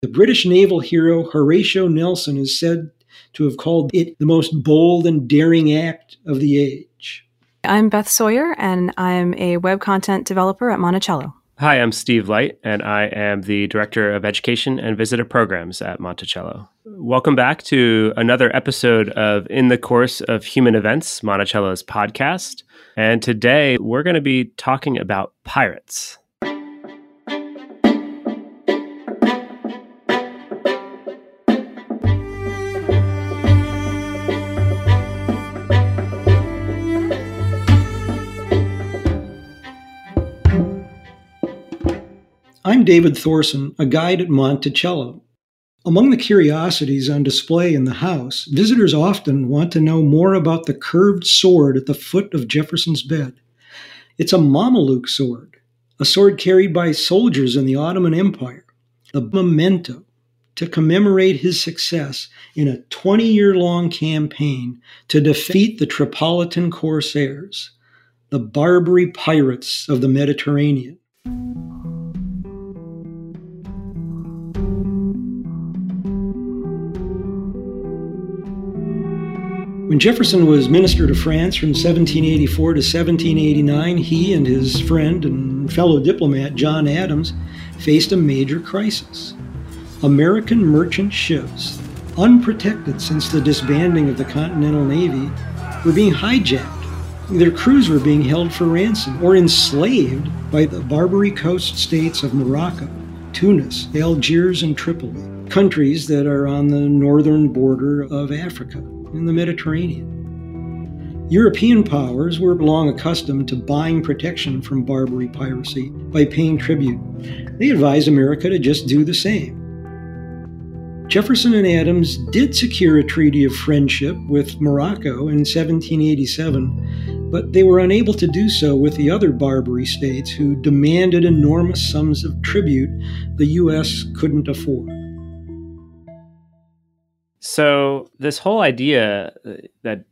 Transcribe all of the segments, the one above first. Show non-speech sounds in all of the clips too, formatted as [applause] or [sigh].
The British naval hero Horatio Nelson is said to have called it the most bold and daring act of the age. I'm Beth Sawyer, and I'm a web content developer at Monticello. Hi, I'm Steve Light, and I am the Director of Education and Visitor Programs at Monticello. Welcome back to another episode of In the Course of Human Events, Monticello's podcast. And today we're going to be talking about pirates. I'm David Thorson, a guide at Monticello. Among the curiosities on display in the house, visitors often want to know more about the curved sword at the foot of Jefferson's bed. It's a Mameluke sword, a sword carried by soldiers in the Ottoman Empire, a memento to commemorate his success in a 20 year long campaign to defeat the Tripolitan corsairs, the Barbary pirates of the Mediterranean. When Jefferson was minister to France from 1784 to 1789, he and his friend and fellow diplomat John Adams faced a major crisis. American merchant ships, unprotected since the disbanding of the Continental Navy, were being hijacked. Their crews were being held for ransom or enslaved by the Barbary coast states of Morocco, Tunis, Algiers, and Tripoli, countries that are on the northern border of Africa in the Mediterranean. European powers were long accustomed to buying protection from Barbary piracy by paying tribute. They advised America to just do the same. Jefferson and Adams did secure a treaty of friendship with Morocco in 1787, but they were unable to do so with the other Barbary states who demanded enormous sums of tribute the U.S. couldn't afford. So, this whole idea uh, that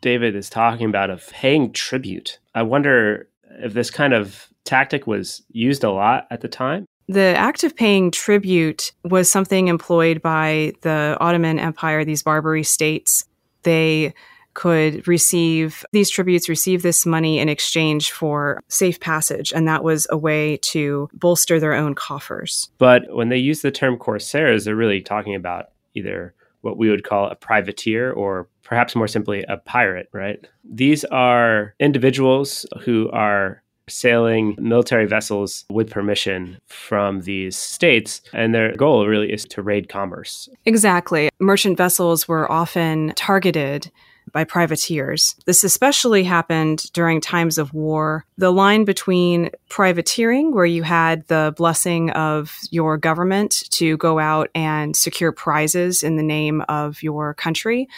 David is talking about of paying tribute, I wonder if this kind of tactic was used a lot at the time. The act of paying tribute was something employed by the Ottoman Empire, these Barbary states. They could receive these tributes, receive this money in exchange for safe passage. And that was a way to bolster their own coffers. But when they use the term corsairs, they're really talking about either what we would call a privateer or perhaps more simply a pirate, right? These are individuals who are sailing military vessels with permission from these states, and their goal really is to raid commerce. Exactly. Merchant vessels were often targeted by privateers. This especially happened during times of war. The line between privateering, where you had the blessing of your government to go out and secure prizes in the name of your country,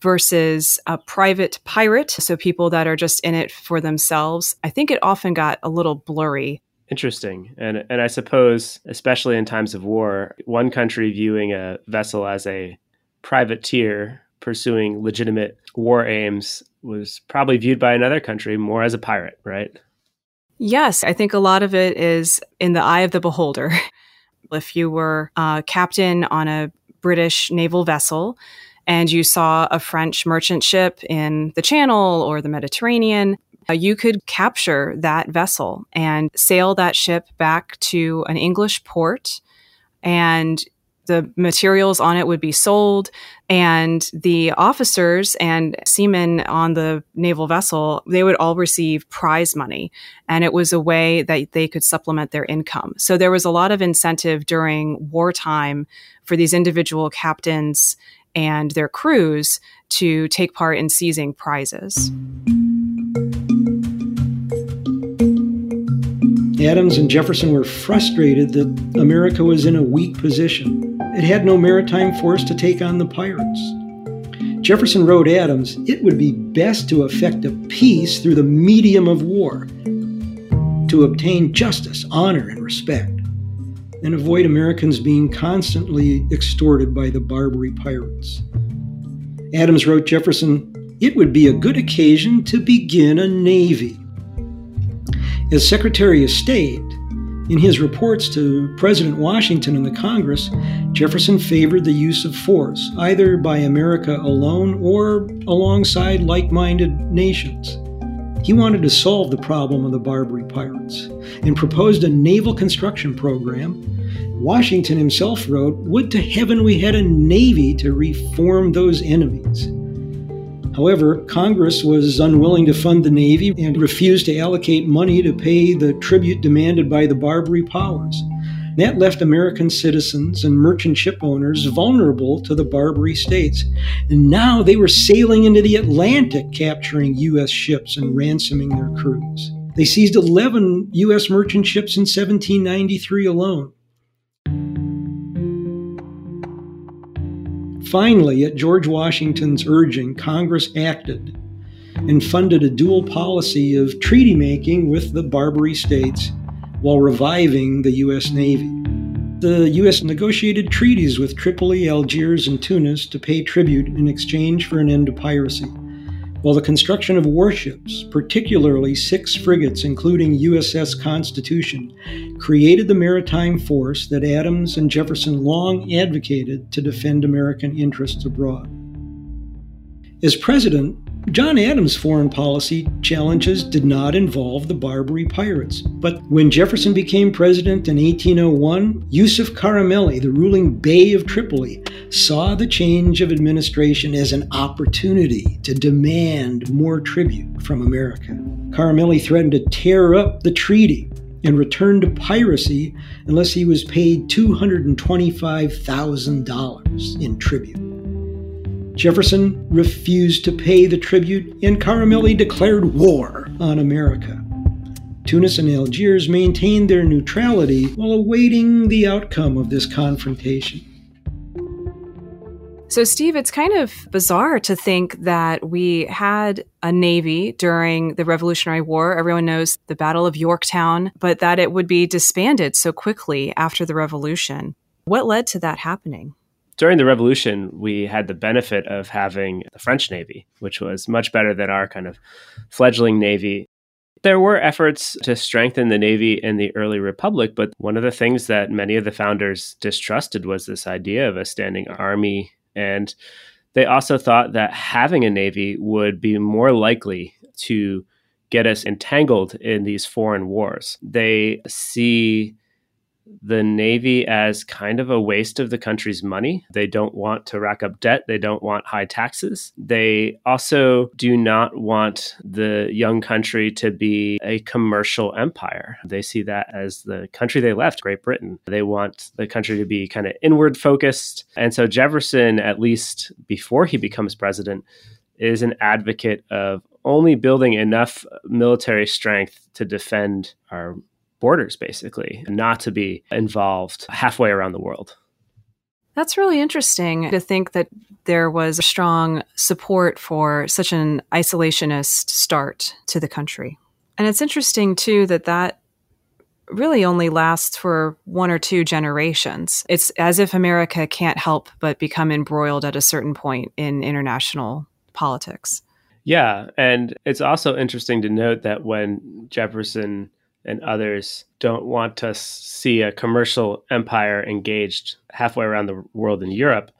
versus a private pirate, so people that are just in it for themselves, I think it often got a little blurry. Interesting. And and I suppose especially in times of war, one country viewing a vessel as a privateer pursuing legitimate war aims was probably viewed by another country more as a pirate, right? Yes, I think a lot of it is in the eye of the beholder. [laughs] if you were a captain on a British naval vessel and you saw a French merchant ship in the Channel or the Mediterranean, uh, you could capture that vessel and sail that ship back to an English port and the materials on it would be sold and the officers and seamen on the naval vessel they would all receive prize money and it was a way that they could supplement their income. So there was a lot of incentive during wartime for these individual captains and their crews to take part in seizing prizes Adams and Jefferson were frustrated that America was in a weak position it had no maritime force to take on the pirates. Jefferson wrote Adams, it would be best to effect a peace through the medium of war, to obtain justice, honor, and respect, and avoid Americans being constantly extorted by the Barbary pirates. Adams wrote Jefferson, it would be a good occasion to begin a navy. As Secretary of State, In his reports to President Washington and the Congress, Jefferson favored the use of force, either by America alone or alongside like minded nations. He wanted to solve the problem of the Barbary pirates and proposed a naval construction program. Washington himself wrote, Would to heaven we had a navy to reform those enemies. However, Congress was unwilling to fund the Navy and refused to allocate money to pay the tribute demanded by the Barbary powers. That left American citizens and merchant ship owners vulnerable to the Barbary states. And now they were sailing into the Atlantic, capturing U.S. ships and ransoming their crews. They seized 11 U.S. merchant ships in 1793 alone. Finally, at George Washington's urging, Congress acted and funded a dual policy of treaty making with the Barbary states while reviving the U.S. Navy. The U.S. negotiated treaties with Tripoli, Algiers, and Tunis to pay tribute in exchange for an end to piracy while the construction of warships, particularly six frigates, including USS Constitution, created the maritime force that Adams and Jefferson long advocated to defend American interests abroad. As president, John Adams' foreign policy challenges did not involve the Barbary pirates. But when Jefferson became president in 1801, Yusuf Karamanli, the ruling Bey of Tripoli, saw the change of administration as an opportunity to demand more tribute from America. Karamanli threatened to tear up the treaty and return to piracy unless he was paid $225,000 in tribute. Jefferson refused to pay the tribute, and Karamanli declared war on America. Tunis and Algiers maintained their neutrality while awaiting the outcome of this confrontation. So, Steve, it's kind of bizarre to think that we had a Navy during the Revolutionary War. Everyone knows the Battle of Yorktown, but that it would be disbanded so quickly after the Revolution. What led to that happening? During the revolution, we had the benefit of having the French Navy, which was much better than our kind of fledgling Navy. There were efforts to strengthen the Navy in the early Republic, but one of the things that many of the founders distrusted was this idea of a standing army. And they also thought that having a Navy would be more likely to get us entangled in these foreign wars. They see the Navy as kind of a waste of the country's money. They don't want to rack up debt. They don't want high taxes. They also do not want the young country to be a commercial empire. They see that as the country they left, Great Britain. They want the country to be kind of inward focused. And so Jefferson, at least before he becomes president, is an advocate of only building enough military strength to defend our borders, basically, not to be involved halfway around the world. That's really interesting to think that there was a strong support for such an isolationist start to the country. And it's interesting, too, that that really only lasts for one or two generations. It's as if America can't help but become embroiled at a certain point in international politics. Yeah. And it's also interesting to note that when Jefferson and others don't want to see a commercial empire engaged halfway around the world in Europe,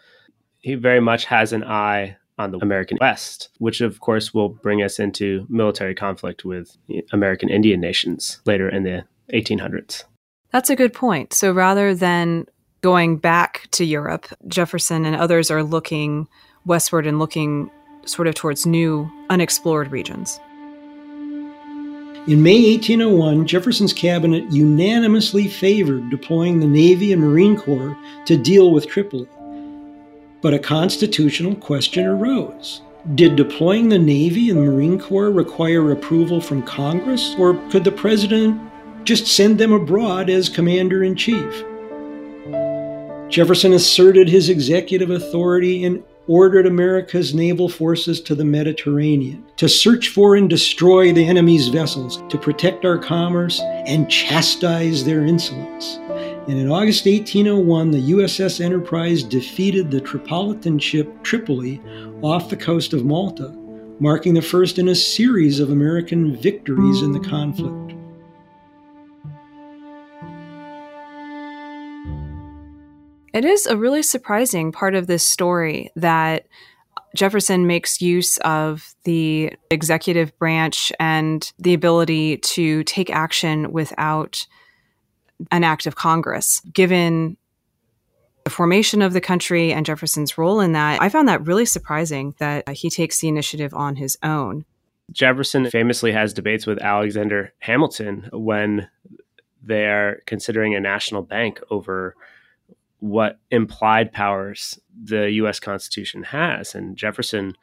he very much has an eye on the American West, which of course will bring us into military conflict with American Indian nations later in the 1800s. That's a good point. So rather than going back to Europe, Jefferson and others are looking westward and looking sort of towards new unexplored regions. In May 1801, Jefferson's cabinet unanimously favored deploying the Navy and Marine Corps to deal with Tripoli. But a constitutional question arose. Did deploying the Navy and Marine Corps require approval from Congress, or could the President just send them abroad as Commander in Chief? Jefferson asserted his executive authority and ordered America's naval forces to the Mediterranean to search for and destroy the enemy's vessels, to protect our commerce and chastise their insolence. And in August 1801, the USS Enterprise defeated the Tripolitan ship Tripoli off the coast of Malta, marking the first in a series of American victories in the conflict. It is a really surprising part of this story that Jefferson makes use of the executive branch and the ability to take action without an act of Congress. Given the formation of the country and Jefferson's role in that, I found that really surprising that he takes the initiative on his own. Jefferson famously has debates with Alexander Hamilton when they're considering a national bank over what implied powers the US Constitution has. And Jefferson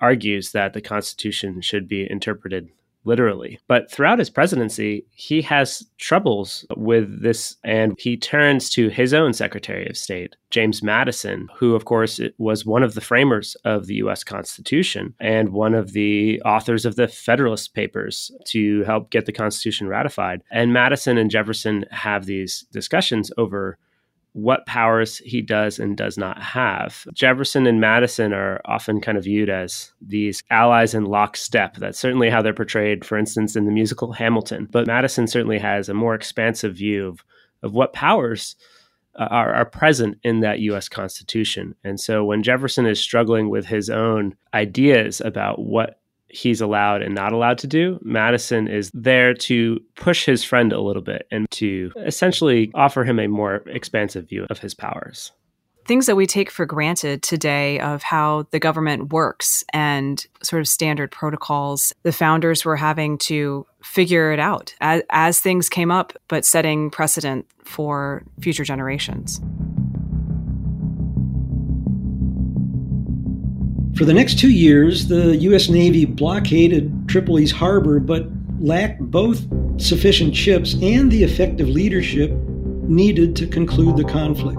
argues that the Constitution should be interpreted literally. But throughout his presidency, he has troubles with this, and he turns to his own Secretary of State, James Madison, who, of course, was one of the framers of the U.S. Constitution and one of the authors of the Federalist Papers to help get the Constitution ratified. And Madison and Jefferson have these discussions over what powers he does and does not have. Jefferson and Madison are often kind of viewed as these allies in lockstep. That's certainly how they're portrayed, for instance, in the musical Hamilton. But Madison certainly has a more expansive view of, of what powers uh, are, are present in that US Constitution. And so when Jefferson is struggling with his own ideas about what he's allowed and not allowed to do. Madison is there to push his friend a little bit and to essentially offer him a more expansive view of his powers. Things that we take for granted today of how the government works and sort of standard protocols, the founders were having to figure it out as, as things came up, but setting precedent for future generations. For the next two years, the U.S. Navy blockaded Tripoli's harbor but lacked both sufficient ships and the effective leadership needed to conclude the conflict.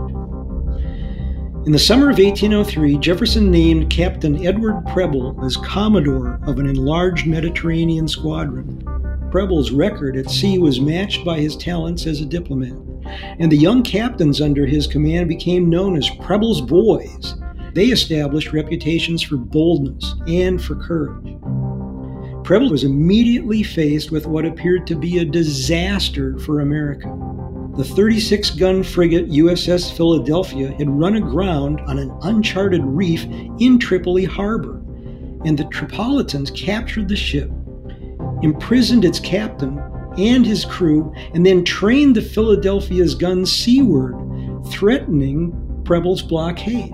In the summer of 1803, Jefferson named Captain Edward Preble as Commodore of an enlarged Mediterranean squadron. Preble's record at sea was matched by his talents as a diplomat, and the young captains under his command became known as Preble's Boys they established reputations for boldness and for courage. Preble was immediately faced with what appeared to be a disaster for America. The 36 gun frigate USS Philadelphia had run aground on an uncharted reef in Tripoli harbor, and the Tripolitans captured the ship, imprisoned its captain and his crew, and then trained the Philadelphia's guns seaward, threatening Preble's blockade.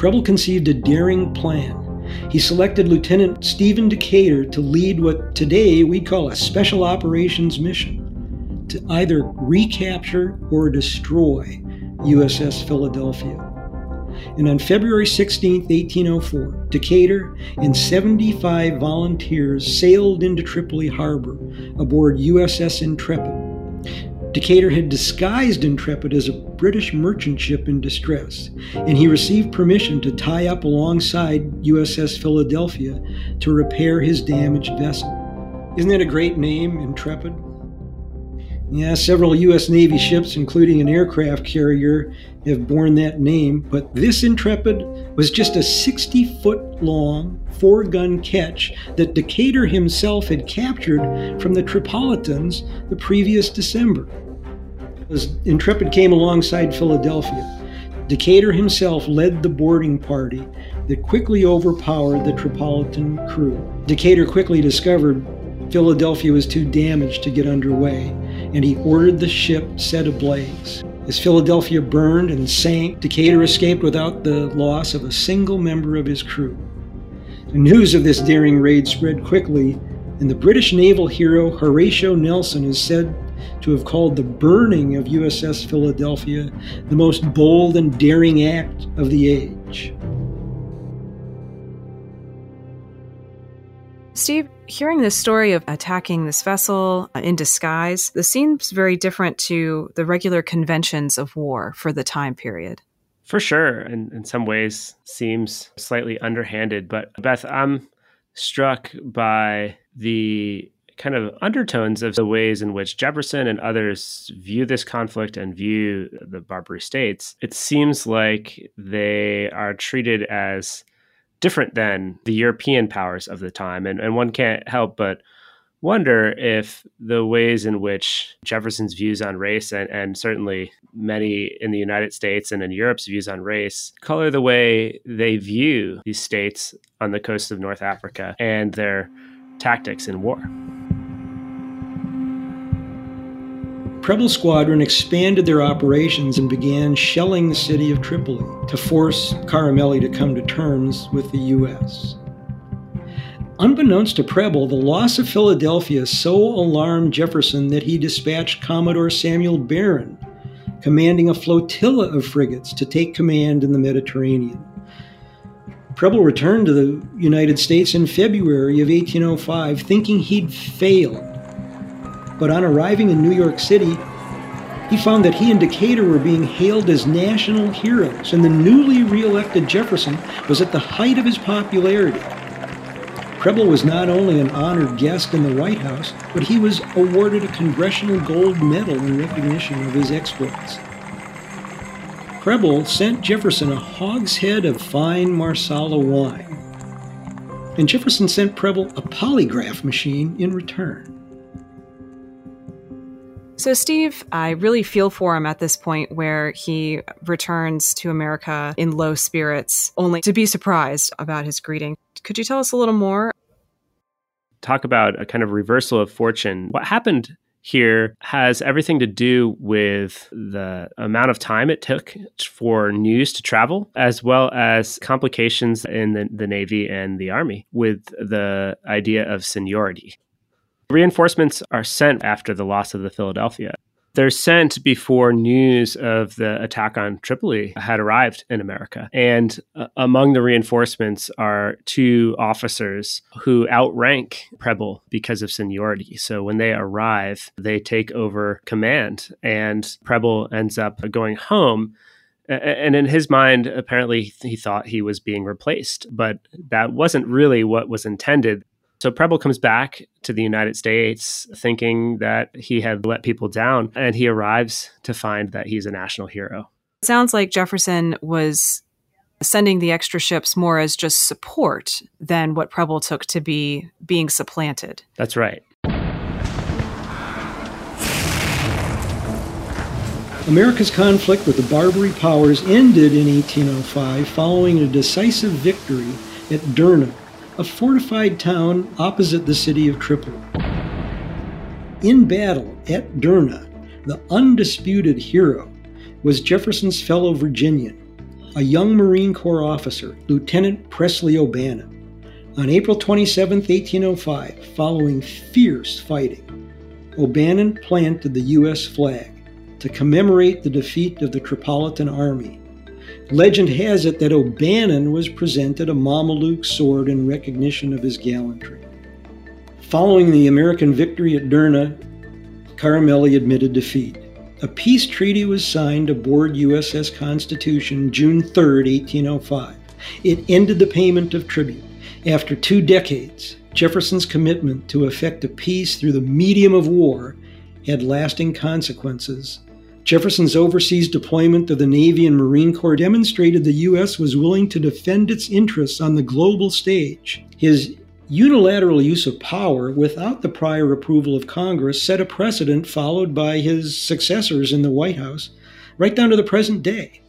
Preble conceived a daring plan. He selected Lieutenant Stephen Decatur to lead what today we call a special operations mission to either recapture or destroy USS Philadelphia. And on February 16, 1804, Decatur and 75 volunteers sailed into Tripoli harbor aboard USS Intrepid. Decatur had disguised Intrepid as a British merchant ship in distress, and he received permission to tie up alongside USS Philadelphia to repair his damaged vessel. Isn't that a great name, Intrepid? Yeah, several U.S. Navy ships, including an aircraft carrier, have borne that name, but this Intrepid was just a 60 foot long, four gun ketch that Decatur himself had captured from the Tripolitans the previous December. As Intrepid came alongside Philadelphia, Decatur himself led the boarding party that quickly overpowered the Tripolitan crew. Decatur quickly discovered Philadelphia was too damaged to get underway, and he ordered the ship set ablaze. As Philadelphia burned and sank, Decatur escaped without the loss of a single member of his crew. The news of this daring raid spread quickly, and the British naval hero Horatio Nelson is said to have called the burning of USS Philadelphia the most bold and daring act of the age. Steve, hearing this story of attacking this vessel uh, in disguise, this seems very different to the regular conventions of war for the time period. For sure, and in some ways seems slightly underhanded. But Beth, I'm struck by the kind of undertones of the ways in which Jefferson and others view this conflict and view the Barbary states. It seems like they are treated as different than the European powers of the time. And, and one can't help but wonder if the ways in which Jefferson's views on race and, and certainly many in the United States and in Europe's views on race color the way they view these states on the coast of North Africa and their tactics in war. Preble Squadron expanded their operations and began shelling the city of Tripoli to force Karamanli to come to terms with the U.S. Unbeknownst to Preble, the loss of Philadelphia so alarmed Jefferson that he dispatched Commodore Samuel Barron, commanding a flotilla of frigates, to take command in the Mediterranean. Preble returned to the United States in February of 1805, thinking he'd failed. But on arriving in New York City, he found that he and Decatur were being hailed as national heroes, and the newly reelected Jefferson was at the height of his popularity. Preble was not only an honored guest in the White House, but he was awarded a Congressional Gold Medal in recognition of his exploits. Preble sent Jefferson a hogshead of fine Marsala wine, and Jefferson sent Preble a polygraph machine in return. So, Steve, I really feel for him at this point where he returns to America in low spirits, only to be surprised about his greeting. Could you tell us a little more? Talk about a kind of reversal of fortune. What happened here has everything to do with the amount of time it took for news to travel, as well as complications in the, the Navy and the Army with the idea of seniority. Reinforcements are sent after the loss of the Philadelphia. They're sent before news of the attack on Tripoli had arrived in America. And uh, among the reinforcements are two officers who outrank Preble because of seniority. So when they arrive, they take over command, and Preble ends up going home. And in his mind, apparently, he thought he was being replaced, but that wasn't really what was intended. So Preble comes back to the United States thinking that he had let people down, and he arrives to find that he's a national hero. It sounds like Jefferson was sending the extra ships more as just support than what Preble took to be being supplanted. That's right. America's conflict with the Barbary powers ended in 1805 following a decisive victory at Derna a fortified town opposite the city of Tripoli. In battle at Derna, the undisputed hero was Jefferson's fellow Virginian, a young Marine Corps officer, Lieutenant Presley O'Bannon. On April 27, 1805, following fierce fighting, O'Bannon planted the U.S. flag to commemorate the defeat of the Tripolitan Army Legend has it that O'Bannon was presented a Mameluke sword in recognition of his gallantry. Following the American victory at Derna, Karamanli admitted defeat. A peace treaty was signed aboard USS Constitution June 3, 1805. It ended the payment of tribute. After two decades, Jefferson's commitment to effect a peace through the medium of war had lasting consequences Jefferson's overseas deployment of the Navy and Marine Corps demonstrated the U.S. was willing to defend its interests on the global stage. His unilateral use of power without the prior approval of Congress set a precedent followed by his successors in the White House, right down to the present day.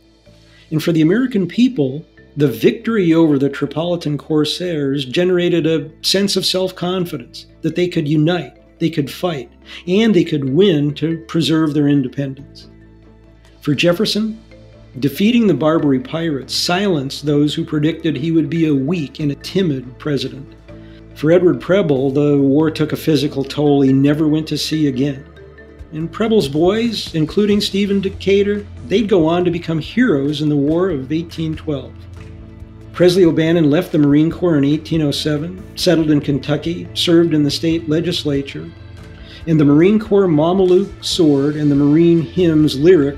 And for the American people, the victory over the Tripolitan corsairs generated a sense of self confidence that they could unite they could fight, and they could win to preserve their independence. For Jefferson, defeating the Barbary pirates silenced those who predicted he would be a weak and a timid president. For Edward Preble, the war took a physical toll he never went to sea again. And Preble's boys, including Stephen Decatur, they'd go on to become heroes in the War of 1812. Presley O'Bannon left the Marine Corps in 1807, settled in Kentucky, served in the state legislature, and the Marine Corps Mameluke sword and the Marine hymns lyric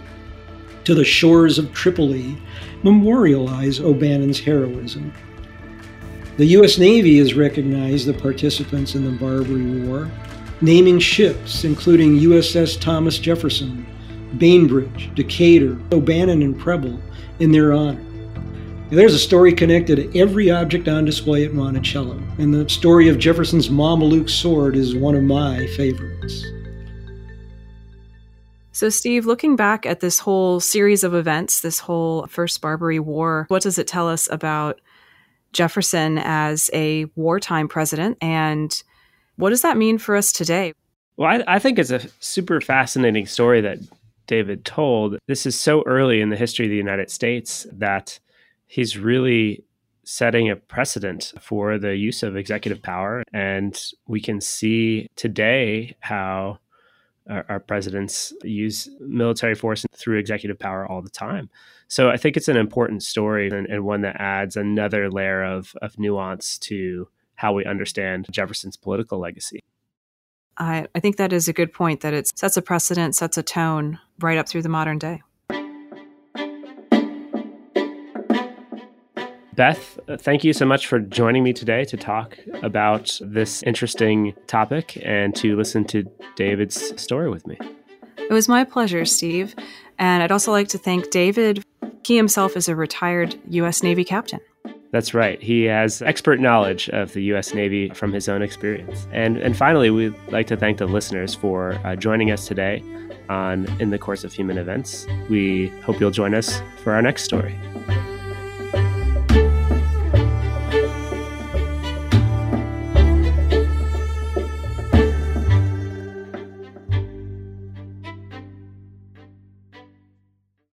to the shores of Tripoli memorialize O'Bannon's heroism. The U.S. Navy has recognized the participants in the Barbary War, naming ships including USS Thomas Jefferson, Bainbridge, Decatur, O'Bannon, and Preble in their honor. There's a story connected to every object on display at Monticello, and the story of Jefferson's Mameluke sword is one of my favorites. So, Steve, looking back at this whole series of events, this whole First Barbary War, what does it tell us about Jefferson as a wartime president? And what does that mean for us today? Well, I, I think it's a super fascinating story that David told. This is so early in the history of the United States that he's really setting a precedent for the use of executive power. And we can see today how our, our, presidents use military force through executive power all the time. So I think it's an important story and, and one that adds another layer of, of nuance to how we understand Jefferson's political legacy. I, I think that is a good point that it sets a precedent, sets a tone right up through the modern day. Beth, thank you so much for joining me today to talk about this interesting topic and to listen to David's story with me. It was my pleasure, Steve. And I'd also like to thank David. He himself is a retired U.S. Navy captain. That's right. He has expert knowledge of the U.S. Navy from his own experience. And, and finally, we'd like to thank the listeners for uh, joining us today on In the Course of Human Events. We hope you'll join us for our next story.